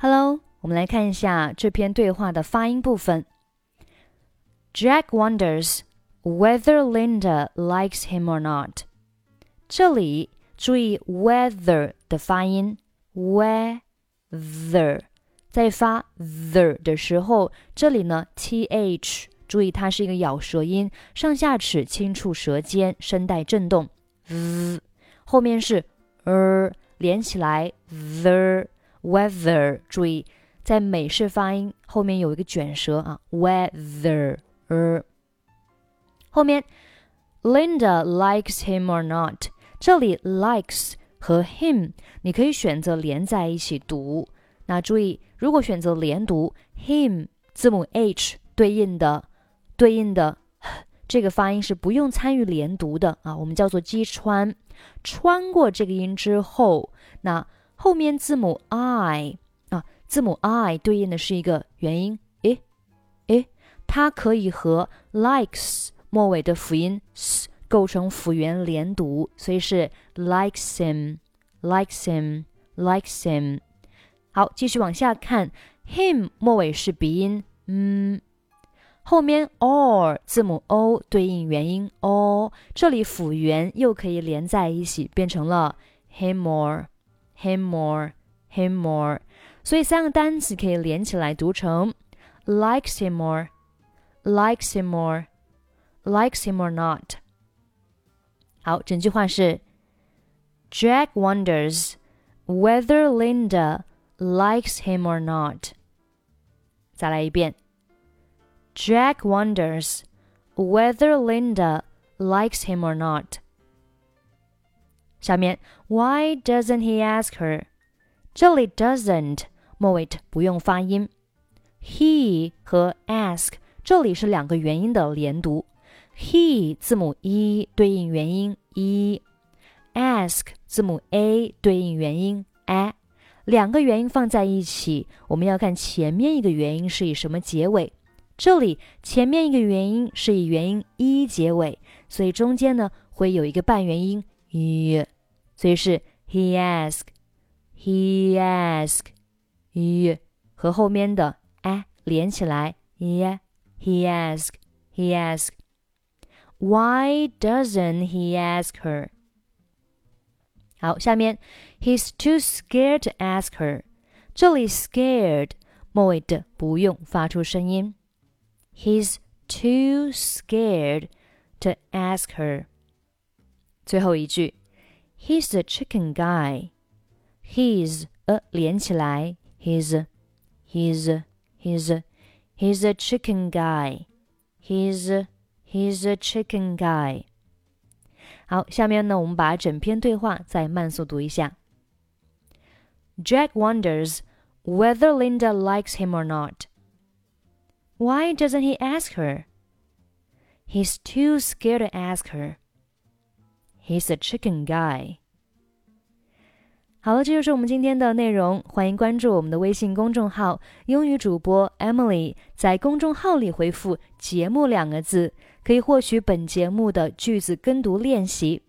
Hello，我们来看一下这篇对话的发音部分。Jack wonders whether Linda likes him or not。这里注意 whether 的发音，whether 在发 the 的时候，这里呢 th 注意它是一个咬舌音，上下齿轻触舌尖，声带震动。v 后面是 er 连起来 the weather，注意在美式发音后面有一个卷舌啊，weather。er。后面，Linda likes him or not。这里 likes 和 him 你可以选择连在一起读。那注意，如果选择连读，him 字母 h 对应的对应的这个发音是不用参与连读的啊，我们叫做击穿。穿过这个音之后，那后面字母 i 啊，字母 i 对应的是一个元音，诶诶。它可以和 likes 末尾的辅音 s 构成辅元连读，所以是 likes him，likes him，likes him。好，继续往下看，him 末尾是鼻音，嗯，后面 or 字母 o 对应元音 o，这里辅元又可以连在一起，变成了 him or more，him more。所以三个单词可以连起来读成 likes him more。likes him more, likes him or not. 好，整句话是 Jack wonders whether Linda likes him or not. 再来一遍 Jack wonders whether Linda likes him or not. 下面 Why doesn't he ask her? 这里 doesn't 末尾不用发音，he 和 ask 这里是两个元音的连读，he 字母 e 对应元音 e，ask 字母 a 对应元音 a，两个元音放在一起，我们要看前面一个元音是以什么结尾。这里前面一个元音是以元音 e 结尾，所以中间呢会有一个半元音e，所以是 he ask，he ask，e 和后面的 a 连起来 e。He asked, he asked. Why doesn't he ask her? 好，下面 He's too scared to ask her。这里 scared 末尾的不用发出声音。He's too scared to ask her。 最后一句，He's a chicken guy。He's 呃连起来，He's He's He's He's a chicken guy. He's he's a chicken guy. 好，下面呢，我们把整篇对话再慢速读一下。Jack wonders whether Linda likes him or not. Why doesn't he ask her? He's too scared to ask her. He's a chicken guy. 好了，这就是我们今天的内容。欢迎关注我们的微信公众号“英语主播 Emily”。在公众号里回复“节目”两个字，可以获取本节目的句子跟读练习。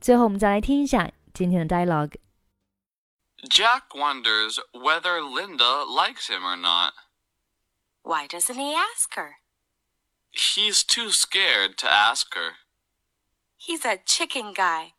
最后，我们再来听一下今天的 dialogue。Jack wonders whether Linda likes him or not. Why doesn't he ask her? He's too scared to ask her. He's a chicken guy.